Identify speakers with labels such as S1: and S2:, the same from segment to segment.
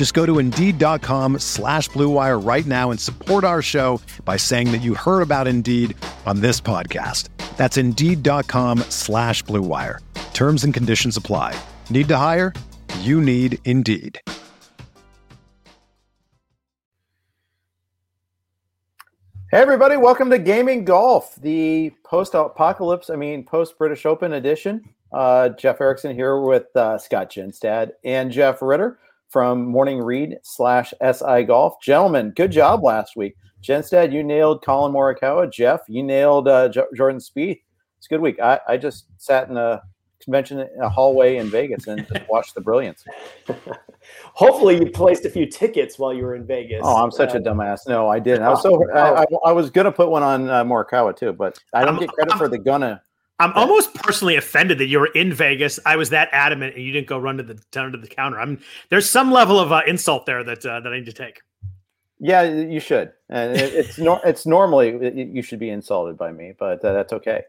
S1: Just go to Indeed.com slash BlueWire right now and support our show by saying that you heard about Indeed on this podcast. That's Indeed.com slash BlueWire. Terms and conditions apply. Need to hire? You need Indeed.
S2: Hey everybody, welcome to Gaming Golf, the post-apocalypse, I mean post-British Open edition. Uh, Jeff Erickson here with uh, Scott Genstad and Jeff Ritter from Morning Read slash SI Golf. Gentlemen, good job last week. Genstad, you nailed Collin Morikawa. Jeff, you nailed uh, J- Jordan Spieth. It's a good week. I, I just sat in a convention in a hallway in Vegas and just watched the brilliance.
S3: Hopefully, you placed a few tickets while you were in Vegas.
S2: Oh, I'm such uh, a dumbass. No, I didn't. I was so I, I, I was gonna put one on uh, Morikawa too, but I don't I'm, get credit I'm, for the gonna.
S4: I'm almost personally offended that you were in Vegas. I was that adamant, and you didn't go run to the down to the counter. I'm there's some level of uh, insult there that uh, that I need to take.
S2: Yeah, you should, and it, it's no, it's normally it, you should be insulted by me, but uh, that's okay.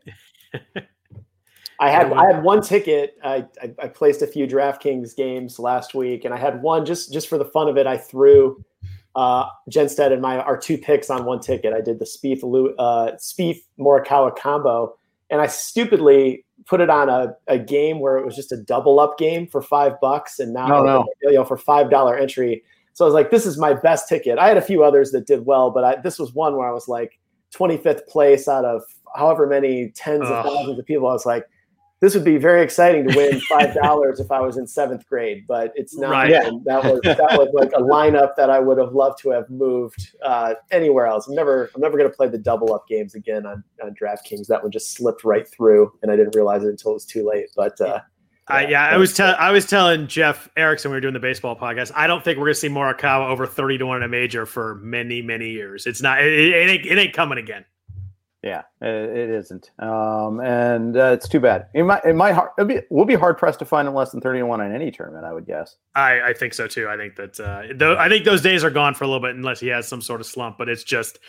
S3: I had I had one ticket. I, I, I placed a few DraftKings games last week, and I had one just just for the fun of it. I threw uh, Genstead and my our two picks on one ticket. I did the Spieth uh, Spieth Morikawa combo, and I stupidly put it on a, a game where it was just a double up game for five bucks, and now
S2: no.
S3: you know for five dollar entry. So I was like, this is my best ticket. I had a few others that did well, but I, this was one where I was like 25th place out of however many tens of thousands of people. I was like this would be very exciting to win five dollars if I was in seventh grade, but it's not. Right. Yeah. That was that was like a lineup that I would have loved to have moved uh, anywhere else. I'm never I'm never going to play the double up games again on on DraftKings. That one just slipped right through, and I didn't realize it until it was too late. But uh,
S4: yeah, uh, yeah I was tell I was telling Jeff Erickson we were doing the baseball podcast. I don't think we're going to see Morikawa over thirty to one in a major for many many years. It's not. It, it ain't, it ain't coming again.
S2: Yeah, it, isn't, um, and uh, it's too bad. It might, it might, hard, be, we'll be hard pressed to find him less than thirty to one in any tournament. I would guess.
S4: I, I think so too. I think that, uh, th- I think those days are gone for a little bit, unless he has some sort of slump. But it's just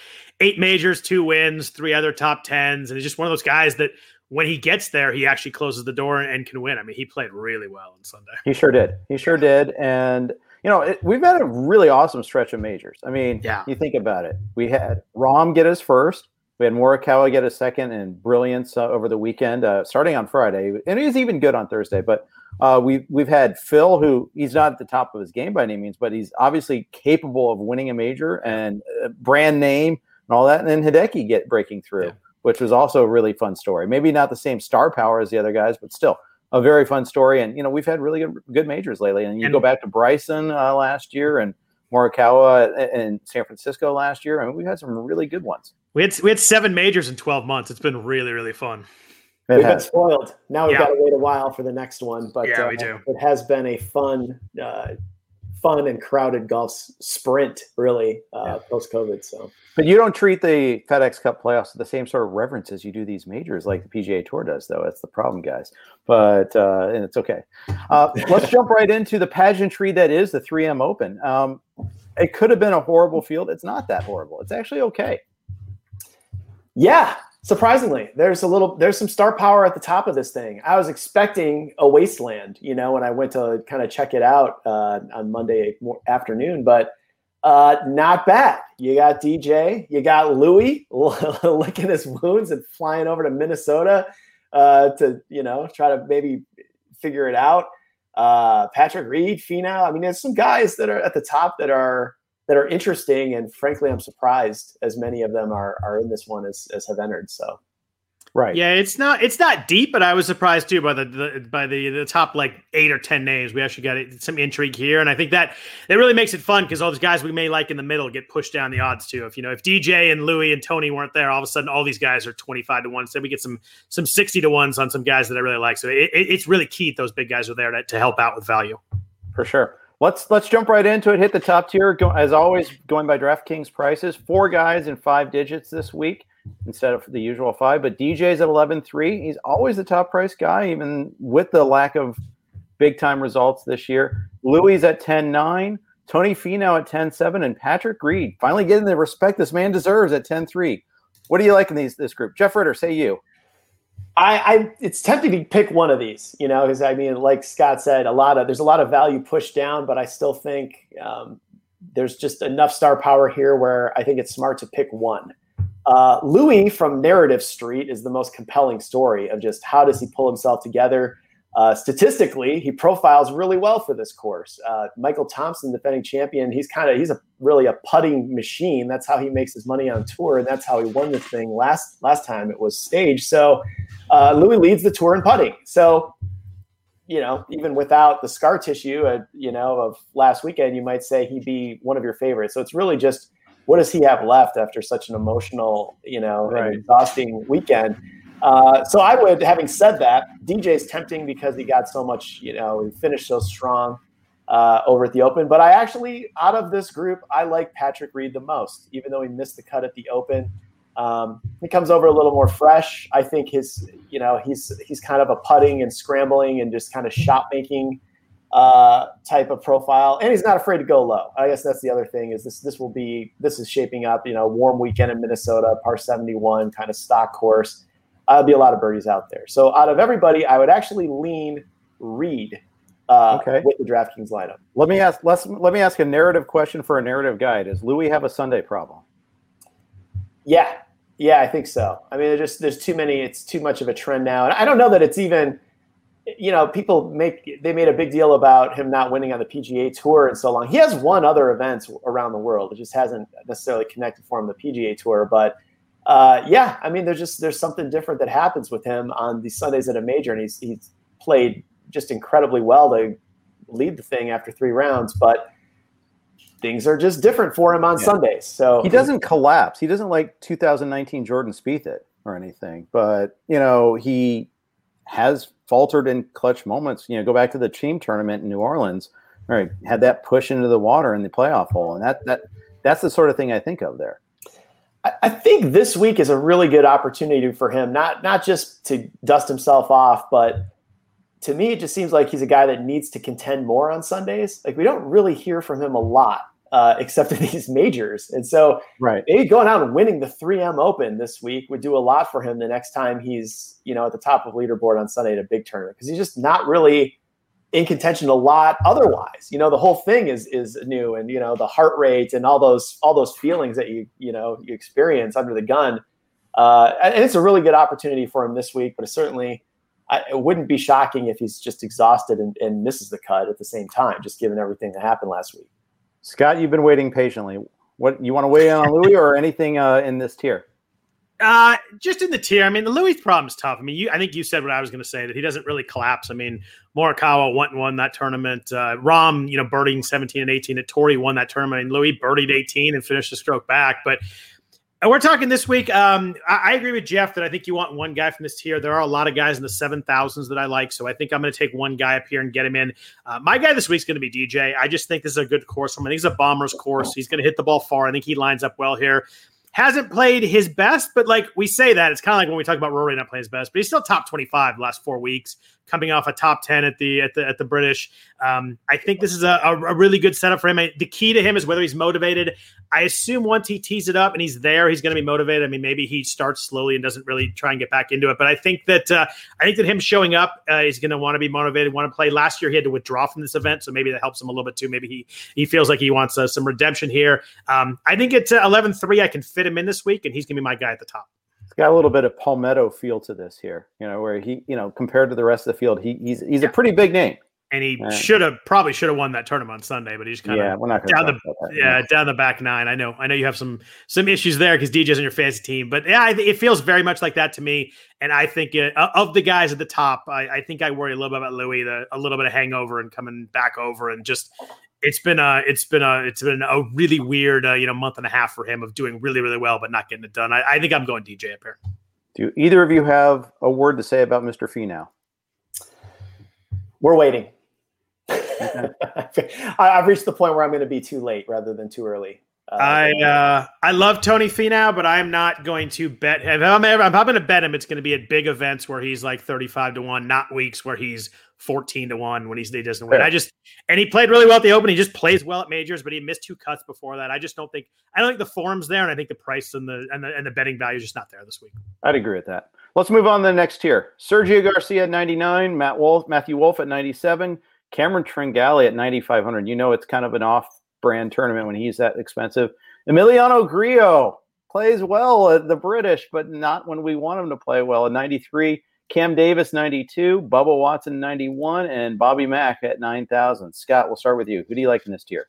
S4: eight majors, two wins, three other top tens, and he's just one of those guys that when he gets there, he actually closes the door and can win. I mean, he played really well on Sunday.
S2: He sure did. He sure did, and you know, it, we've had a really awesome stretch of majors. I mean, yeah. you think about it. We had Rahm get his first. We had Morikawa get a second and brilliance uh, over the weekend, uh, starting on Friday, and he was even good on Thursday. But uh, we've we've had Phil, who he's not at the top of his game by any means, but he's obviously capable of winning a major and brand name and all that. And then Hideki get breaking through, yeah. which was also a really fun story. Maybe not the same star power as the other guys, but still a very fun story. And you know, we've had really good, good majors lately. And you and, go back to Bryson uh, last year and Morikawa in San Francisco last year. I mean, we've had some really good ones.
S4: We had we had seven majors in twelve months. It's been really really fun.
S3: It we've has. been spoiled. Now we've yeah. got to wait a while for the next one. But
S4: yeah, uh, we do.
S3: It has been a fun, uh, fun and crowded golf sprint, really, uh, yeah. post COVID. So,
S2: but you don't treat the FedEx Cup playoffs with the same sort of reverence as you do these majors, like the PGA Tour does. Though that's the problem, guys. But uh, and it's okay. Uh, let's jump right into the pageantry that is the 3M Open. Um, it could have been a horrible field. It's not that horrible. It's actually okay.
S3: Yeah, surprisingly, there's a little there's some star power at the top of this thing. I was expecting a wasteland, you know, when I went to kind of check it out uh, on Monday afternoon, but uh, not bad. You got DJ, you got Louis licking his wounds and flying over to Minnesota uh, to you know try to maybe figure it out. Uh, Patrick Reed, Finau. I mean, there's some guys that are at the top that are that are interesting. And frankly, I'm surprised as many of them are are in this one as, as have entered. So
S2: Right.
S4: Yeah, it's not it's not deep, but I was surprised too by the, the by the the top like eight or ten names. We actually got some intrigue here, and I think that it really makes it fun because all those guys we may like in the middle get pushed down the odds too. If you know if DJ and Louis and Tony weren't there, all of a sudden all these guys are twenty five to one. So we get some some sixty to ones on some guys that I really like. So it, it, it's really key those big guys are there to, to help out with value.
S2: For sure. Let's let's jump right into it. Hit the top tier. Go, as always, going by DraftKings prices. Four guys in five digits this week instead of the usual five. But DJ's at 11.3. He's always the top price guy, even with the lack of big time results this year. Louis at 10.9. Tony Finau at 10.7. And Patrick Reed finally getting the respect this man deserves at 10.3. What do you like in these this group? Jeff Ritter, say you.
S3: I, I it's tempting to pick one of these, you know, because I mean, like Scott said, a lot of there's a lot of value pushed down, but I still think um, there's just enough star power here where I think it's smart to pick one. Uh, Louis from Narrative Street is the most compelling story of just how does he pull himself together. Uh, statistically, he profiles really well for this course. Uh, Michael Thompson, defending champion, he's kind of he's a really a putting machine. That's how he makes his money on tour, and that's how he won the thing last last time it was staged. So, uh, Louis leads the tour in putting. So, you know, even without the scar tissue, uh, you know, of last weekend, you might say he'd be one of your favorites. So it's really just what does he have left after such an emotional, you know, right. exhausting weekend? Uh, so I would, having said that, DJ is tempting because he got so much, you know, he finished so strong uh, over at the Open. But I actually, out of this group, I like Patrick Reed the most, even though he missed the cut at the Open. Um, he comes over a little more fresh. I think his, you know, he's he's kind of a putting and scrambling and just kind of shot making uh, type of profile, and he's not afraid to go low. I guess that's the other thing is this this will be this is shaping up. You know, warm weekend in Minnesota, par seventy one, kind of stock course. Will be a lot of birdies out there. So out of everybody, I would actually lean Reed uh, okay. with the DraftKings lineup.
S2: Let me ask let's let me ask a narrative question for a narrative guy. Does Louis have a Sunday problem?
S3: Yeah, yeah, I think so. I mean, there's just there's too many. It's too much of a trend now, and I don't know that it's even you know, people make they made a big deal about him not winning on the PGA Tour and so long. He has won other events around the world. It just hasn't necessarily connected for him the PGA Tour. But uh, yeah, I mean, there's just there's something different that happens with him on these Sundays at a major, and he's he's played just incredibly well to lead the thing after three rounds. But things are just different for him on yeah. Sundays. So
S2: he doesn't collapse. He doesn't like 2019 Jordan Spieth it or anything. But you know, he has faltered in clutch moments. You know, go back to the team tournament in New Orleans. All right, had that push into the water in the playoff hole, and that that that's the sort of thing I think of there.
S3: I think this week is a really good opportunity for him, not not just to dust himself off, but to me, it just seems like he's a guy that needs to contend more on Sundays. Like we don't really hear from him a lot uh, except in these majors. And so,
S2: right,
S3: maybe going out and winning the 3M Open this week would do a lot for him the next time he's you know at the top of leaderboard on Sunday at a big tournament because he's just not really in contention a lot otherwise. You know, the whole thing is is new, and you know the heart rate and all those all those feelings that you you know you experience under the gun. Uh, and it's a really good opportunity for him this week, but certainly. I, it wouldn't be shocking if he's just exhausted and, and misses the cut at the same time, just given everything that happened last week.
S2: Scott, you've been waiting patiently. What you want to weigh in on Louis or anything uh, in this tier?
S4: Uh, just in the tier. I mean, the Louis problem is tough. I mean, you, I think you said what I was going to say that he doesn't really collapse. I mean, Morikawa went and won that tournament. Uh, Rahm, you know, birding 17 and 18. At Torrey won that tournament. And Louis birdied 18 and finished a stroke back. But and we're talking this week. Um, I, I, agree with Jeff that I think you want one guy from this tier. There are a lot of guys in the seven thousands that I like, so I think I'm going to take one guy up here and get him in. Uh, my guy this week is going to be DJ. I just think this is a good course for him. I think he's a bomber's course. He's going to hit the ball far. I think he lines up well here hasn't played his best, but like we say that it's kind of like when we talk about Rory not playing his best, but he's still top 25 the last four weeks, coming off a top 10 at the at the at the British. Um, I think this is a, a, really good setup for him. The key to him is whether he's motivated. I assume once he tees it up and he's there, he's going to be motivated. I mean, maybe he starts slowly and doesn't really try and get back into it. But I think that uh, I think that him showing up, uh, he's going to want to be motivated, want to play. Last year he had to withdraw from this event, so maybe that helps him a little bit too. Maybe he he feels like he wants uh, some redemption here. Um, I think at 11-3, I can fit him in this week, and he's going to be my guy at the top.
S2: It's got a little bit of Palmetto feel to this here, you know, where he, you know, compared to the rest of the field, he, he's he's yeah. a pretty big name.
S4: and he should have probably should have won that tournament on Sunday, but he's kind of
S2: yeah, we're not
S4: down the yeah down the back nine. I know I know you have some some issues there because DJ's on your fantasy team, but yeah, it feels very much like that to me. And I think it, uh, of the guys at the top, I, I, think I worry a little bit about Louis, the, a little bit of hangover and coming back over, and just it's been a it's been a it's been a really weird uh, you know month and a half for him of doing really really well but not getting it done. I, I think I'm going DJ up here.
S2: Do either of you have a word to say about Mr. Finau?
S3: We're waiting. I've reached the point where I'm going to be too late rather than too early.
S4: Uh, I uh, I love Tony Finau, but I'm not going to bet. If I'm, ever, I'm going to bet him, it's going to be at big events where he's like 35 to one, not weeks where he's 14 to one when he's he doesn't win. I just and he played really well at the Open. He just plays well at majors, but he missed two cuts before that. I just don't think I don't think the form's there, and I think the price and the and the, and the betting value is just not there this week.
S2: I'd agree with that. Let's move on to the next tier. Sergio Garcia at 99, Matt Wolff, Matthew Wolff at 97, Cameron Tringale at 9,500. You know, it's kind of an off-brand tournament when he's that expensive. Emiliano Grillo plays well at the British, but not when we want him to play well at 93. Cam Davis 92, Bubba Watson 91, and Bobby Mack at 9,000. Scott, we'll start with you. Who do you like in this tier?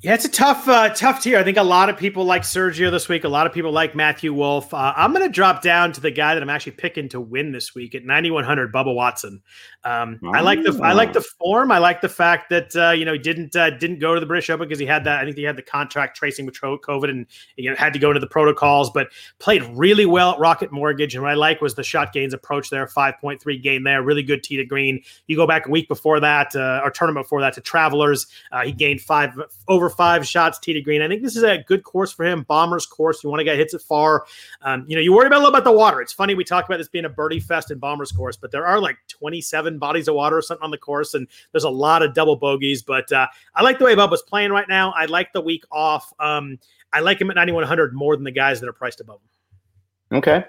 S4: Yeah, it's a tough, uh, tough tier. I think a lot of people like Sergio this week. A lot of people like Matthew Wolff. Uh, I'm going to drop down to the guy that I'm actually picking to win this week at 9100, Bubba Watson. Um, oh. I like the, I like the form. I like the fact that uh, you know he didn't uh, didn't go to the British Open because he had that. I think he had the contract tracing with COVID and you know had to go into the protocols, but played really well at Rocket Mortgage. And what I like was the shot gains approach there, 5.3 gain there, really good tee to green. You go back a week before that, uh, or tournament before that to Travelers, uh, he gained five over five shots tee to green. I think this is a good course for him. Bombers course. You want a guy hits it far. Um, you know, you worry about a little about the water. It's funny we talk about this being a birdie fest in Bombers course, but there are like 27 bodies of water or something on the course, and there's a lot of double bogeys. But uh, I like the way Bubba's playing right now. I like the week off. Um, I like him at 9100 more than the guys that are priced above him.
S2: Okay.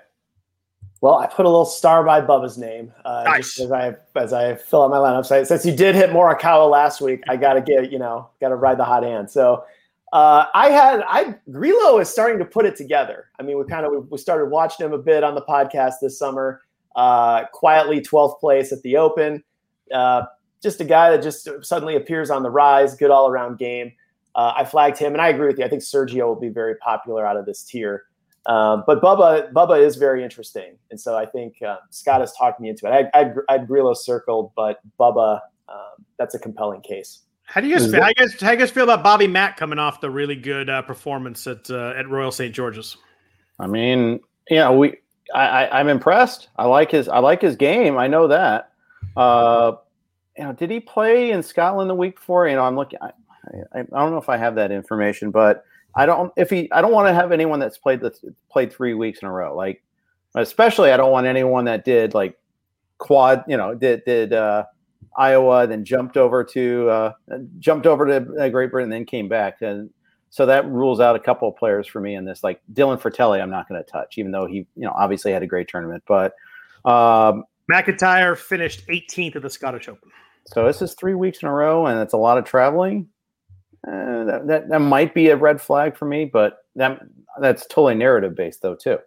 S3: Well, I put a little star by Bubba's name uh, nice. as I as I fill out my lineup. So since you did hit Morikawa last week, I got to get you know got to ride the hot hand. So uh, I had I Grillo is starting to put it together. I mean, we kind of we, we, started watching him a bit on the podcast this summer. Uh, quietly 12th place at the Open. Uh, just a guy that just suddenly appears on the rise. Good all around game. Uh, I flagged him, and I agree with you. I think Sergio will be very popular out of this tier. Um, but Bubba, Bubba is very interesting, and so I think uh, Scott has talked me into it. I, I'd, I'd Grillo circled, but Bubba, um, that's a compelling case.
S4: How do you guys feel? How you guys, how you guys feel about Bobby Mack coming off the really good uh, performance at uh, at Royal St. George's?
S2: I mean, you know, we I, I am I'm impressed. I like his I like his game. I know that. Uh, you know, did he play in Scotland the week before? You know, I'm looking. I, I, I don't know if I have that information, but I don't if he I don't want to have anyone that's played the played three weeks in a row. Like especially I don't want anyone that did like quad, you know, did did uh, Iowa, then jumped over to uh, jumped over to uh, Great Britain, then came back, and so that rules out a couple of players for me in this. Like Dylan Frittelli, I'm not going to touch, even though he, you know, obviously had a great tournament. But um,
S4: MacIntyre finished 18th at the Scottish Open.
S2: So this is three weeks in a row, and it's a lot of traveling. Uh, that, that that might be a red flag for me, but that that's totally narrative based though too.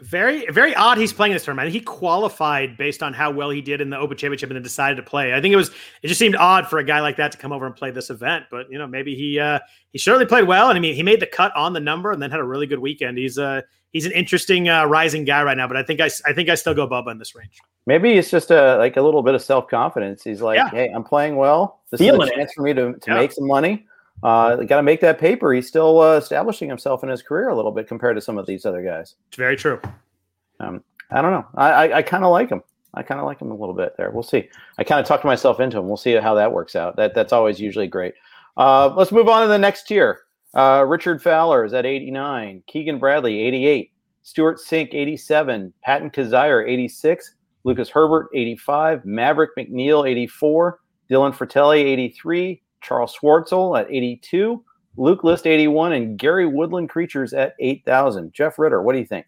S4: Very, very odd. He's playing this tournament. He qualified based on how well he did in the Open Championship, and then decided to play. I think it was. It just seemed odd for a guy like that to come over and play this event. But you know, maybe he uh, he certainly played well, and I mean, he made the cut on the number, and then had a really good weekend. He's uh he's an interesting uh, rising guy right now. But I think I I think I still go Bubba in this range.
S2: Maybe it's just a like a little bit of self confidence. He's like, yeah. hey, I'm playing well. This Feeling is a chance it. for me to to yeah. make some money uh, got to make that paper. He's still uh, establishing himself in his career a little bit compared to some of these other guys.
S4: It's very true.
S2: Um, I don't know. I, I, I kind of like him. I kind of like him a little bit there. We'll see. I kind of talked myself into him. We'll see how that works out. That that's always usually great. Uh, let's move on to the next tier. Uh, Richard Fowler is at 89. Keegan Bradley 88. Stewart Cink 87. Patton Kizzire 86. Lucas Herbert 85. Maverick McNealy 84. Dylan Frittelli 83. Charles Schwartzel at 82, Luke List 81, and Gary Woodland Creatures at 8,000. Jeff Ritter, what do you think?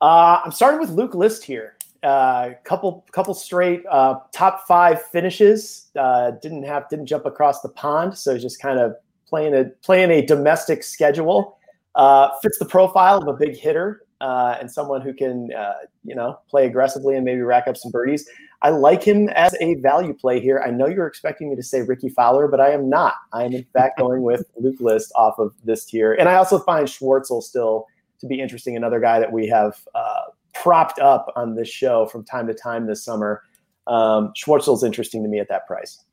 S3: Uh, I'm starting with Luke List here. Uh, couple couple straight uh, top five finishes. Uh, didn't have didn't jump across the pond, so just kind of playing a playing a domestic schedule. Uh, fits the profile of a big hitter. Uh, and someone who can, uh, you know, play aggressively and maybe rack up some birdies. I like him as a value play here. I know you're expecting me to say Rickie Fowler, but I am not. I am in fact going with Luke List off of this tier, and I also find Schwartzel still to be interesting. Another guy that we have uh, propped up on this show from time to time this summer. Um, Schwartzel's interesting to me at that price.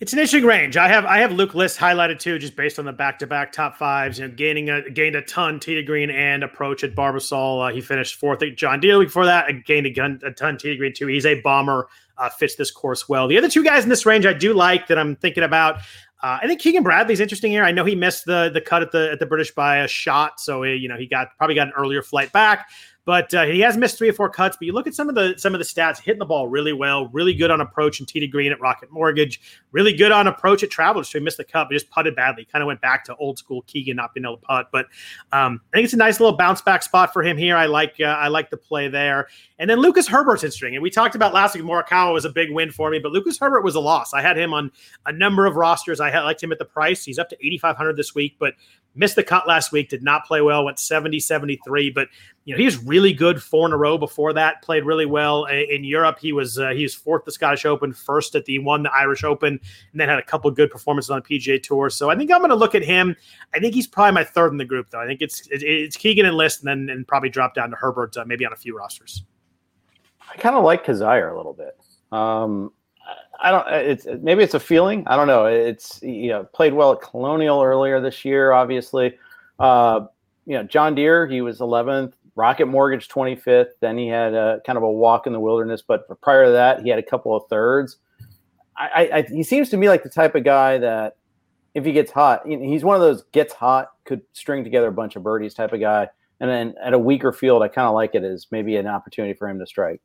S4: It's an interesting range. I have I have Luke List highlighted too, just based on the back to back top fives. You know, gaining a gained a ton to green and approach at Barbasol. Uh, he finished fourth at John Deere before that. gained a, gun, a ton to green too. He's a bomber. Uh, fits this course well. The other two guys in this range I do like that I'm thinking about. Uh, I think Keegan Bradley's interesting here. I know he missed the the cut at the at the British by a shot, so he, you know he got probably got an earlier flight back. But uh, he has missed three or four cuts. But you look at some of the some of the stats, hitting the ball really well, really good on approach and tee to green at Rocket Mortgage, really good on approach at Travelers. So he missed the cut, but just putted badly. Kind of went back to old school Keegan not being able to putt. But um, I think it's a nice little bounce back spot for him here. I like uh, I like the play there. And then Lucas Herbert's interesting. And we talked about last week. Morikawa was a big win for me, but Lucas Herbert was a loss. I had him on a number of rosters. I liked him at the price. He's up to 8,500 this week, but missed the cut last week. Did not play well. Went 70 73. But you know he was really good four in a row before that. Played really well in Europe. He was uh, he was fourth the Scottish Open, first at the one the Irish Open, and then had a couple good performances on the PGA Tour. So I think I'm going to look at him. I think he's probably my third in the group though. I think it's it's Keegan and List, and then and probably drop down to Herbert, uh, maybe on a few rosters.
S2: I kind of like Kizzire a little bit. Um, I don't. It's maybe it's a feeling. I don't know. It's you know played well at Colonial earlier this year. Obviously, uh, you know John Deere. He was 11th. Rocket Mortgage 25th. Then he had a kind of a walk in the wilderness. But prior to that, he had a couple of thirds. I, I, he seems to me like the type of guy that if he gets hot, he's one of those gets hot, could string together a bunch of birdies type of guy. And then at a weaker field, I kind of like it as maybe an opportunity for him to strike.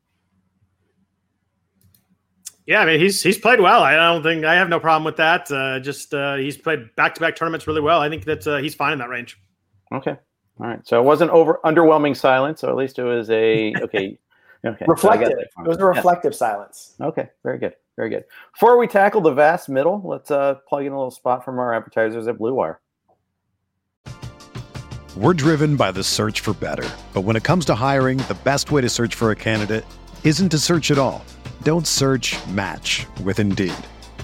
S4: Yeah, I mean he's he's played well. I don't think I have no problem with that. Uh, just uh, he's played back to back tournaments really well. I think that uh, he's fine in that range.
S2: Okay, all right. So it wasn't over underwhelming silence, or at least it was a okay.
S3: Okay, reflective. So it was a reflective yeah. silence.
S2: Okay, very good, very good. Before we tackle the vast middle, let's uh, plug in a little spot from our advertisers at Blue Wire.
S1: We're driven by the search for better, but when it comes to hiring, the best way to search for a candidate isn't to search at all. Don't search match with Indeed.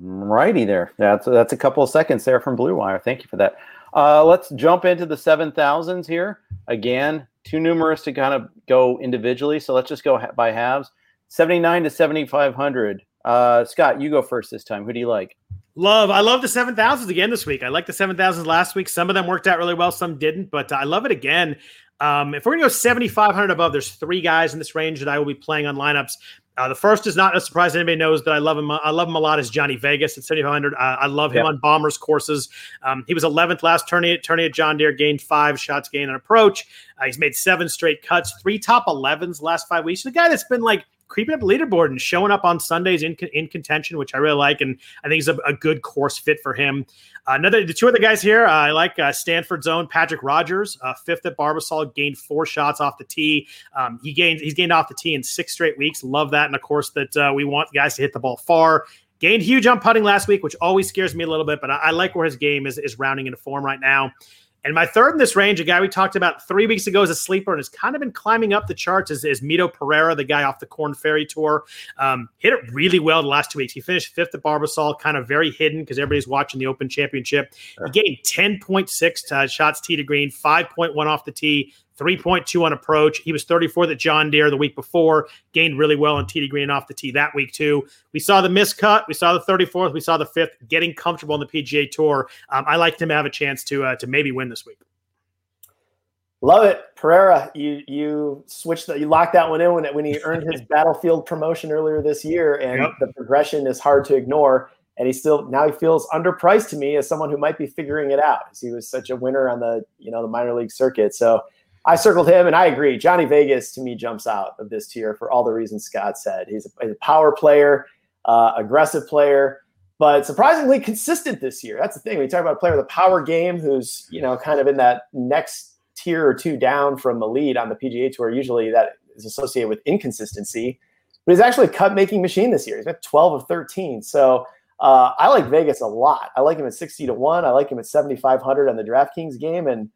S2: Righty there. That's that's a couple of seconds there from Blue Wire. Thank you for that. Uh, let's jump into the seven thousands here. Again, too numerous to kind of go individually, so let's just go by halves. Seventy nine to seventy five hundred. Uh, Scott, you go first this time. Who do you like?
S4: Love, I love the seven thousands again this week. I like the seven thousands last week. Some of them worked out really well, some didn't, but I love it again. Um, if we're gonna go seventy five hundred above, there's three guys in this range that I will be playing on lineups. Uh, the first is not a surprise. Anybody knows that I love him. I love him a lot. Is Johnny Vegas at 7,500. Uh, I love him on Bombers courses. Um, he was 11th last tourney at tourney at John Deere. Gained five shots gained on approach. Uh, he's made seven straight cuts, three top 11s last five weeks. The guy that's been like creeping up the leaderboard and showing up on Sundays in, in contention, which I really like, and I think he's a, a good course fit for him. Another the two other guys here, uh, I like uh, own Patrick Rodgers, uh, fifth at Barbasol, gained four shots off the tee. Um, he gained he's gained off the tee in six straight weeks. Love that, and of course that uh, we want guys to hit the ball far. Gained huge on putting last week, which always scares me a little bit, but I, I like where his game is is rounding into form right now. And my third in this range, a guy we talked about three weeks ago as a sleeper and has kind of been climbing up the charts, is, is Mito Pereira, the guy off the Corn Ferry Tour. Um, hit it really well the last two weeks. He finished fifth at Barbasol, kind of very hidden because everybody's watching the Open Championship. He gained 10.6 uh, shots tee to green, 5.1 off the tee, 3.2 on approach. He was 34 at John Deere the week before, gained really well on TD green off the tee that week, too. We saw the miscut. We saw the 34th. We saw the fifth, getting comfortable on the PGA Tour. Um, I like him to have a chance to, uh, to maybe win this week.
S3: Love it, Pereira. You you switched that. You locked that one in when when he earned his battlefield promotion earlier this year, and yep. the progression is hard to ignore. And he still now he feels underpriced to me as someone who might be figuring it out. As he was such a winner on the you know the minor league circuit. So I circled him, and I agree. Johnny Vegas to me jumps out of this tier for all the reasons Scott said. He's a, he's a power player, uh, aggressive player, but surprisingly consistent this year. That's the thing. We talk about a player with a power game who's you know kind of in that next tier or two down from the lead on the PGA Tour. Usually that is associated with inconsistency, but he's actually a cut making machine this year. He's got 12 of 13. So uh, I like Vegas a lot. I like him at 60 to 1. I like him at 7,500 on the DraftKings game. And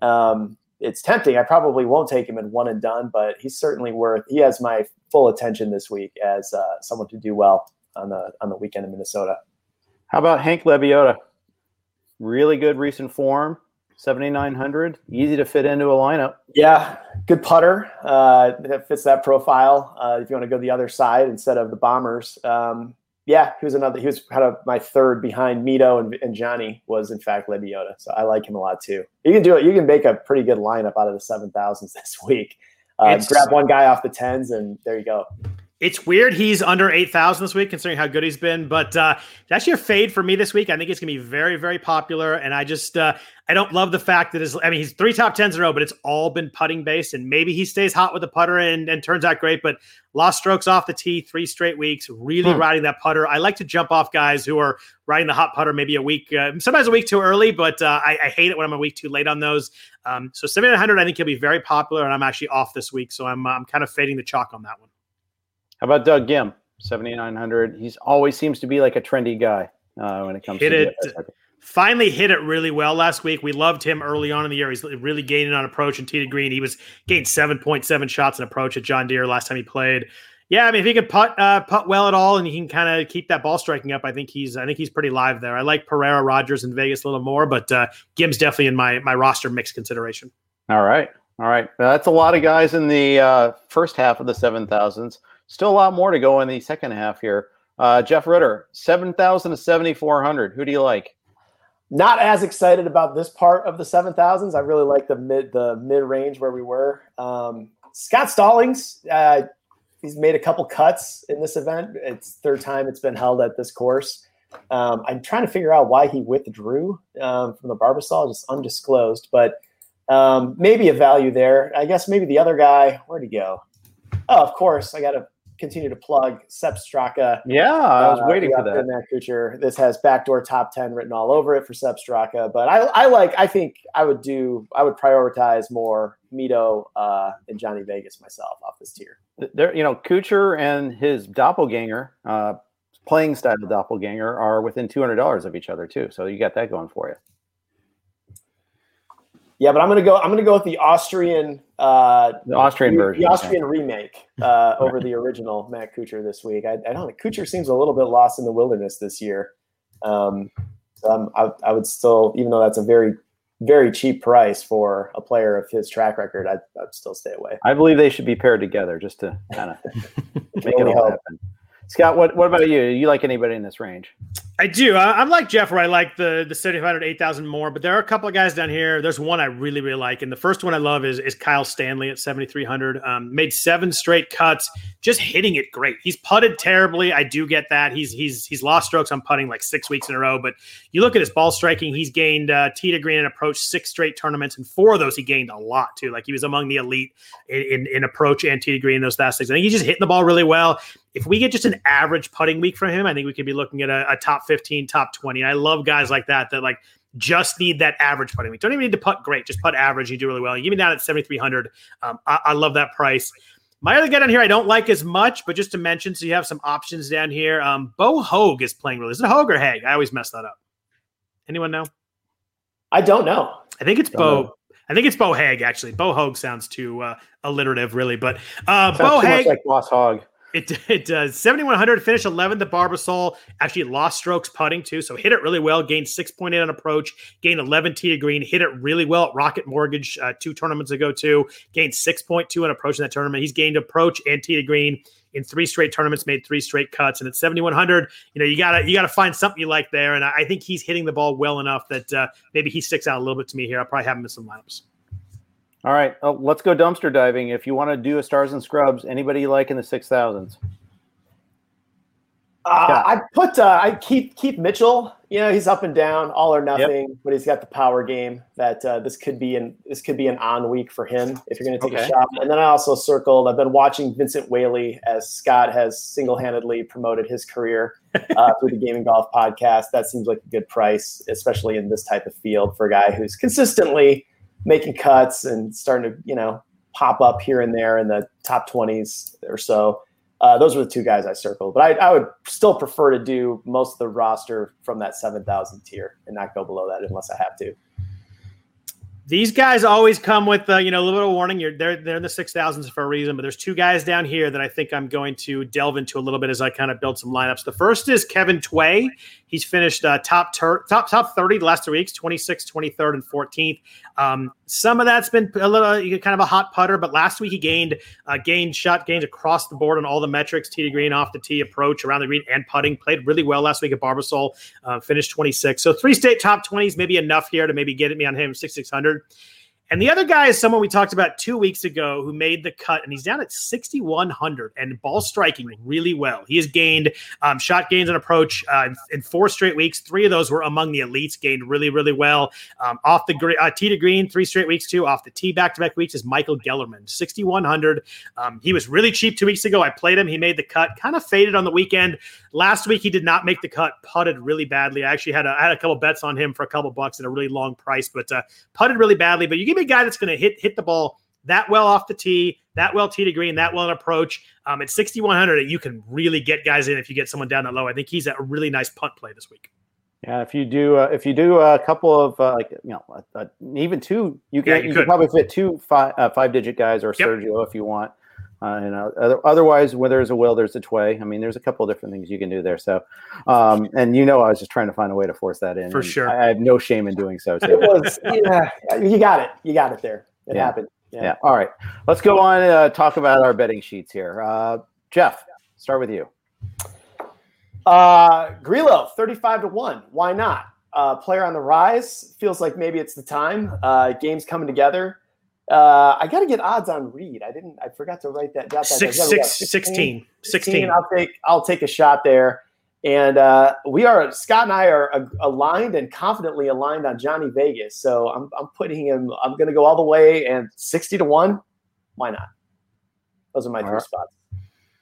S3: um, it's tempting. I probably won't take him in one and done, but he's certainly worth. He has my full attention this week as uh, someone to do well on the on the weekend in Minnesota.
S2: How about Hank Lebioda? Really good recent form. 7900 easy to fit into a lineup
S3: yeah good putter uh, that fits that profile uh, if you want to go the other side instead of the bombers um, yeah, he was another. He was kind of my third behind Mito and, and Johnny was in fact Lebioda. So I like him a lot too. You can do it. You can make a pretty good lineup out of the seven thousands this week. Uh, grab one guy off the tens, and there you go.
S4: It's weird he's under 8,000 this week, considering how good he's been. But uh, it's actually a fade for me this week. I think it's going to be very, very popular. And I just, uh, I don't love the fact that his, I mean, he's three top tens in a row, but it's all been putting based. And maybe he stays hot with the putter and, and turns out great. But lost strokes off the tee three straight weeks, really hmm. riding that putter. I like to jump off guys who are riding the hot putter maybe a week, uh, sometimes a week too early, but uh, I, I, hate it when I'm a week too late on those. Um, so 700, I think he'll be very popular. And I'm actually off this week. So I'm, I'm kind of fading the chalk on that one.
S2: How about Doug Ghim, 7,900? He's always seems to be like a trendy guy uh, when it comes
S4: hit
S2: to
S4: it. Finally hit it really well last week. We loved him early on in the year. He's really gaining on approach and tee to green. He was gained 7.7 shots in approach at John Deere last time he played. Yeah, I mean, if he can putt uh, putt well at all, and he can kind of keep that ball striking up, I think he's I think he's pretty live there. I like Pereira, Rodgers, and Vegas a little more, but uh, Ghim's definitely in my my roster mix consideration.
S2: All right, all right. That's a lot of guys in the uh, first half of the seven thousands. Still a lot more to go in the second half here. Uh, Jeff Ritter, 7,000 to 7,400. Who do you like?
S3: Not as excited about this part of the 7,000s. I really like the mid the mid range where we were. Um, Scott Stallings, uh, he's made a couple cuts in this event. It's third time it's been held at this course. Um, I'm trying to figure out why he withdrew um, from the Barbasol, just undisclosed, but um, maybe a value there. I guess maybe the other guy, where'd he go? Oh, of course, I got to continue to plug Sepp Straka.
S2: Yeah, I was uh, waiting for that.
S3: Matt Kuchar. This has backdoor top ten written all over it for Sepp Straka. But I, I like. I think I would do. I would prioritize more Mito uh, and Johnny Vegas myself off this tier.
S2: There, you know, Kuchar and his doppelganger, uh, playing style doppelganger, are within two hundred dollars of each other too. So you got that going for you.
S3: Yeah, but I'm gonna go. I'm gonna go with the Austrian, uh,
S2: the Austrian version,
S3: the Austrian remake uh, over the original Matt Kuchar this week. I, I don't. know. Kuchar seems a little bit lost in the wilderness this year. Um, um, I, I, would still, even though that's a very, very cheap price for a player of his track record, I'd, I'd still stay away.
S2: I believe they should be paired together just to kind of make it all happen. Scott, what, what about you? You like anybody in this range?
S4: I do. I, am like Jeff, where I like the the 7,500, 8,000 more, but there are a couple of guys down here. There's one I really, really like. And the first one I love is, is Kyle Stanley at 7,300. Um, made seven straight cuts, just hitting it great. He's putted terribly. I do get that. He's he's he's lost strokes on putting like six weeks in a row. But you look at his ball striking, he's gained uh, tee to green and approach six straight tournaments. And four of those, he gained a lot too. Like he was among the elite in, in, in approach and tee to green those last six. I think he's just hitting the ball really well if we get just an average putting week from him, I think we could be looking at a, a, top 15, top 20. I love guys like that that like just need that average putting week. Don't even need to putt great, just putt average. You do really well. You give me down at 7,300. Um, I, I, love that price. My other guy down here, I don't like as much, but just to mention, so you have some options down here. Um, Bo Hogue is playing really. Is it Hogue or Haig? I always mess that up. Anyone know?
S3: I don't know.
S4: I think it's don't Bo. Know. I think it's Bo Haag actually. Bo Hoag sounds too uh, alliterative, really, but uh, Bo Haag
S2: like Boss Hog.
S4: It, it does. 7,100, finished 11th at Barbasol. Actually lost strokes putting too. So hit it really well. Gained 6.8 on approach. Gained 11 tee to green. Hit it really well at Rocket Mortgage uh, two tournaments ago too. Gained 6.2 on approach in that tournament. He's gained approach and tee to green in three straight tournaments, made three straight cuts. And at 7,100, you know, you gotta, you gotta find something you like there. And I, I think he's hitting the ball well enough that uh, maybe he sticks out a little bit to me here. I'll probably have him in some lineups.
S2: All right, oh, let's go dumpster diving. If you want to do a stars and scrubs, anybody you like in the six thousands?
S3: Uh. I put uh, I keep Keith Mitchell. You know he's up and down, all or nothing, yep. but he's got the power game that uh, this could be an this could be an on week for him if you're going to take okay. a shot. And then I also circled. I've been watching Vincent Whaley as Scott has single handedly promoted his career uh, through the Gaming Golf podcast. That seems like a good price, especially in this type of field for a guy who's consistently making cuts and starting to you know pop up here and there in the top 20s or so. Uh, those are the two guys I circled, but I, I, would still prefer to do most of the roster from that 7,000 tier and not go below that unless I have to.
S4: These guys always come with uh, you know a little bit of warning. You're they're they're in the six thousands for a reason, but there's two guys down here that I think I'm going to delve into a little bit as I kind of build some lineups. The first is Kevin Tway. He's finished uh, top ter- top top 30 the last three weeks, 26th, 23rd, and 14th. Um, some of that's been a little kind of a hot putter, but last week he gained uh, gained shot gains across the board on all the metrics: tee to green, off the tee, approach, around the green, and putting. Played really well last week at Barbasol. Uh, finished 26. So three state top 20s, maybe enough here to maybe get me on him 6600. And the other guy is someone we talked about two weeks ago who made the cut, and he's down at 6,100 and ball striking really well. He has gained um, shot gains and approach uh, in, four straight weeks. Three of those were among the elites, gained really, really well. Um, off the uh, tee to green, three straight weeks, too. Off the tee back to back weeks is Michael Gellerman, 6,100. Um, he was really cheap two weeks ago. I played him. He made the cut, kind of faded on the weekend. Last week, he did not make the cut, putted really badly. I actually had a, I had a couple bets on him for a couple bucks at a really long price, but uh, putted really badly. But you give me a guy that's going to hit hit the ball that well off the tee, that well tee to green, that well in approach. Um, at 6,100, you can really get guys in if you get someone down that low. I think he's a really nice punt play this week.
S2: Yeah, if you do, uh, if you do a couple of uh, like you know, uh, even two, you can yeah, you, you can probably fit two five uh, five digit guys or yep. Sergio if you want. Uh, and uh, otherwise, where there's a will, there's a way. I mean, there's a couple of different things you can do there. So, um, and you know, I was just trying to find a way to force that in.
S4: For sure,
S2: I, I, have no shame in doing so.
S3: Too. it was, yeah, you got it. You got it there. It
S2: yeah.
S3: happened.
S2: Yeah. yeah. All right, let's go on. Uh, talk about our betting sheets here. Uh, Jeff, start with you.
S3: Uh, Grillo, thirty-five to one. Why not? Uh, player on the rise. Feels like maybe it's the time. Uh, games coming together. Uh, I got to get odds on Reed. I didn't. I forgot to write that down.
S4: Six, six, 16, 16, 16.
S3: I'll take. I'll take a shot there. And uh, we are Scott and I are aligned and confidently aligned on Johnny Vegas. So I'm, I'm putting him. I'm going to go all the way and sixty to one. Why not? Those are my all three right. spots.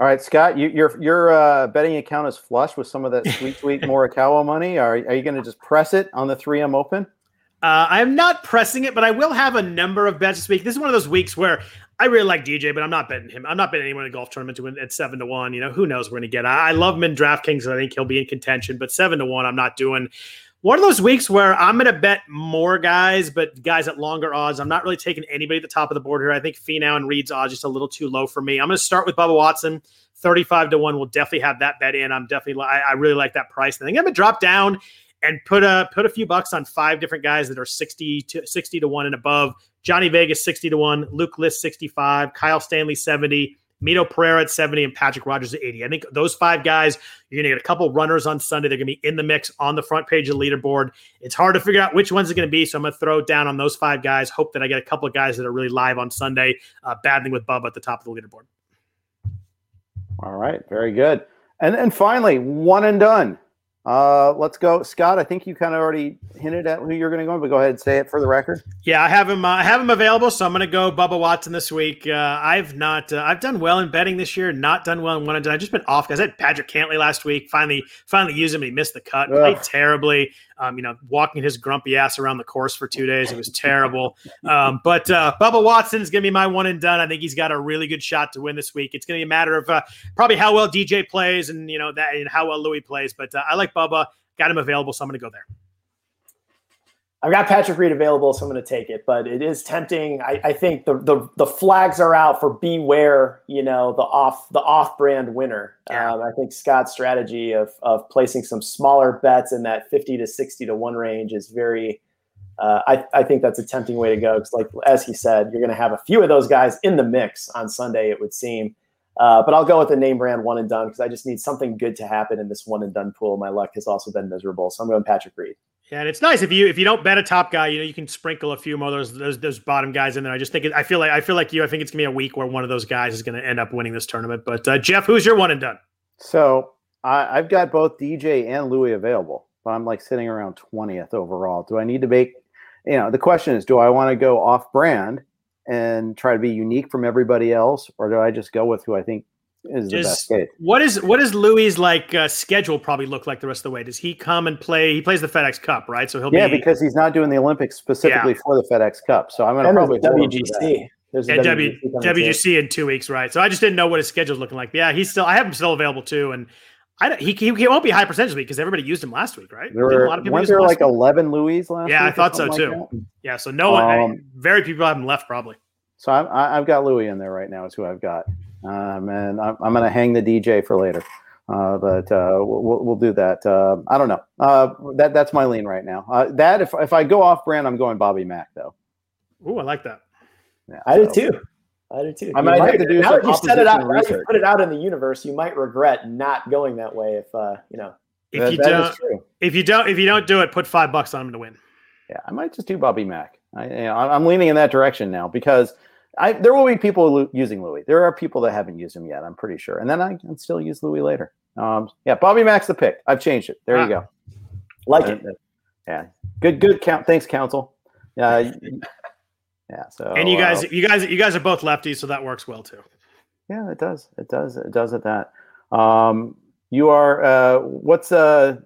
S2: All right, Scott, you, your your uh, betting account is flush with some of that sweet sweet Morikawa money. Are are you going to just press it on the 3M Open?
S4: Uh, I am not pressing it, but I will have a number of bets this week. This is one of those weeks where I really like DJ, but I'm not betting him. I'm not betting anyone in a golf tournament to win at seven to one. You know, who knows we're going to get. I, I love him in DraftKings. I think he'll be in contention, but seven to one, I'm not doing. One of those weeks where I'm going to bet more guys, but guys at longer odds. I'm not really taking anybody at the top of the board here. I think Finau and Reed's odds just a little too low for me. I'm going to start with Bubba Watson. 35 to 1 will definitely have that bet in. I'm definitely I, I really like that price. I think I'm gonna drop down and put a put a few bucks on five different guys that are 60 to 60 to 1 and above. Johnny Vegas 60 to 1, Luke List 65, Kyle Stanley 70, Mito Pereira at 70, and Patrick Rodgers at 80. I think those five guys, you're going to get a couple runners on Sunday. They're going to be in the mix on the front page of the leaderboard. It's hard to figure out which ones going to be, so I'm going to throw it down on those five guys. Hope that I get a couple of guys that are really live on Sunday, uh, battling with Bubba at the top of the leaderboard.
S2: All right, very good. And then finally, one and done. Uh, let's go, Scott. I think you kind of already hinted at who you're going to go, but go ahead and say it for the record.
S4: Yeah, I have him. Uh, I have him available, so I'm going to go Bubba Watson this week. Uh, I've not. Uh, I've done well in betting this year. Not done well in one and done. I've just been off. Guys, I had Patrick Cantlay last week. Finally, finally used him. He missed the cut. Ugh. Played terribly. Um, you know, walking his grumpy ass around the course for two days. It was terrible. Um, but uh, Bubba Watson is going to be my one and done. I think he's got a really good shot to win this week. It's going to be a matter of uh, probably how well DJ plays and you know that and how well Louis plays. But uh, I like Bubba. Got him available, so I'm going to go there.
S3: I've got Patrick Reed available, so I'm going to take it. But it is tempting. I, I, think the, the the flags are out for beware. You know, the off the off brand winner. Yeah. Um, I think Scott's strategy of of placing some smaller bets in that 50 to 60 to one range is very. Uh, I, I think that's a tempting way to go because, like as he said, you're going to have a few of those guys in the mix on Sunday. It would seem. Uh, but I'll go with the name brand one and done because I just need something good to happen in this one and done pool. My luck has also been miserable, so I'm going Patrick Reed.
S4: Yeah, and it's nice if you if you don't bet a top guy, you know you can sprinkle a few more those those, those bottom guys in there. I just think it, I feel like I feel like you. I think it's gonna be a week where one of those guys is gonna end up winning this tournament. But uh, Jeff, who's your one and done?
S2: So I, have got both DJ and Louis available, but I'm like sitting around twentieth overall. Do I need to make? You know, the question is, do I want to go off brand and try to be unique from everybody else, or do I just go with who I think is just, the best
S4: What is what does Louis like uh, schedule probably look like the rest of the way? Does he come and play? He plays the FedEx Cup, right? So he'll
S2: yeah,
S4: be,
S2: because he's not doing the Olympics specifically yeah. for the FedEx Cup. So I'm going to probably
S3: WGC.
S4: There's yeah, w, WGC in two weeks, right? So I just didn't know what his schedule's looking like. Yeah, he's still. I have him still available too, and I he, he, he won't be high percentage week because everybody used him last week, right?
S2: There were a lot of people weren't there like eleven Louis last.
S4: Yeah, I thought so too. Like yeah, so no one, um, very few people have him left probably.
S2: So I'm, I've got Louis in there right now. Is who I've got. Um, and I'm, I'm going to hang the DJ for later. Uh, but uh, we'll, we'll do that. Uh, I don't know. Uh, that that's my lean right now. Uh, that if if I go off brand, I'm going Bobby Mack though.
S4: Ooh, I like that.
S3: Yeah, I so. do too. I do too.
S2: I might, might have to do now that you set it
S3: out, you put it out in the universe, you might regret not going that way if uh, you know.
S4: If that, you don't, if you don't, if you don't do it, put five bucks on him to win.
S2: Yeah, I might just do Bobby Mack. I, you know, I'm leaning in that direction now because I, there will be people using Louis. There are people that haven't used him yet. I'm pretty sure, and then I can still use Louis later. Um, yeah, Bobby Max the pick. I've changed it. There ah, you go.
S3: Like uh, it.
S2: Yeah, good, good count. Thanks, council. Yeah, yeah. So
S4: and you guys, uh, you guys, you guys are both lefties, so that works well too.
S2: Yeah, it does. It does. It does at that. Um, you are. Uh, what's uh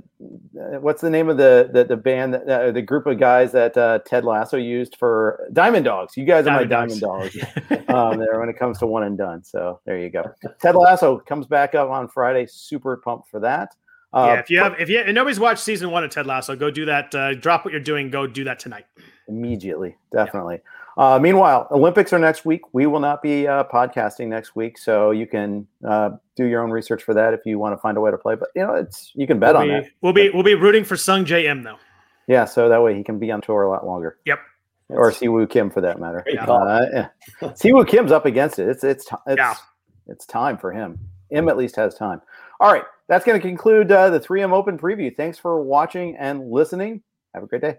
S2: what's the name of the the, the band that uh, the group of guys that uh, Ted Lasso used for Diamond Dogs? You guys Diamond are my Dogs. Diamond Dogs um, there when it comes to one and done. So there you go. Ted Lasso comes back up on Friday. Super pumped for that.
S4: Uh, yeah, if you have if you if nobody's watched season one of Ted Lasso, go do that. Uh, drop what you're doing. Go do that tonight.
S2: Immediately, definitely. Yeah. Uh, meanwhile, Olympics are next week. We will not be uh, podcasting next week, so you can uh, do your own research for that if you want to find a way to play. But you know, it's you can bet
S4: we'll
S2: on
S4: be,
S2: that.
S4: We'll be we'll be rooting for Sungjae Im though.
S2: Yeah, so that way he can be on tour a lot longer.
S4: Yep.
S2: Or Siwoo Kim for that matter. Yeah. Uh, yeah. Siwoo Kim's up against it. It's it's it's yeah. it's time for him. Him at least has time. All right, that's going to conclude uh, the 3M Open preview. Thanks for watching and listening. Have a great day.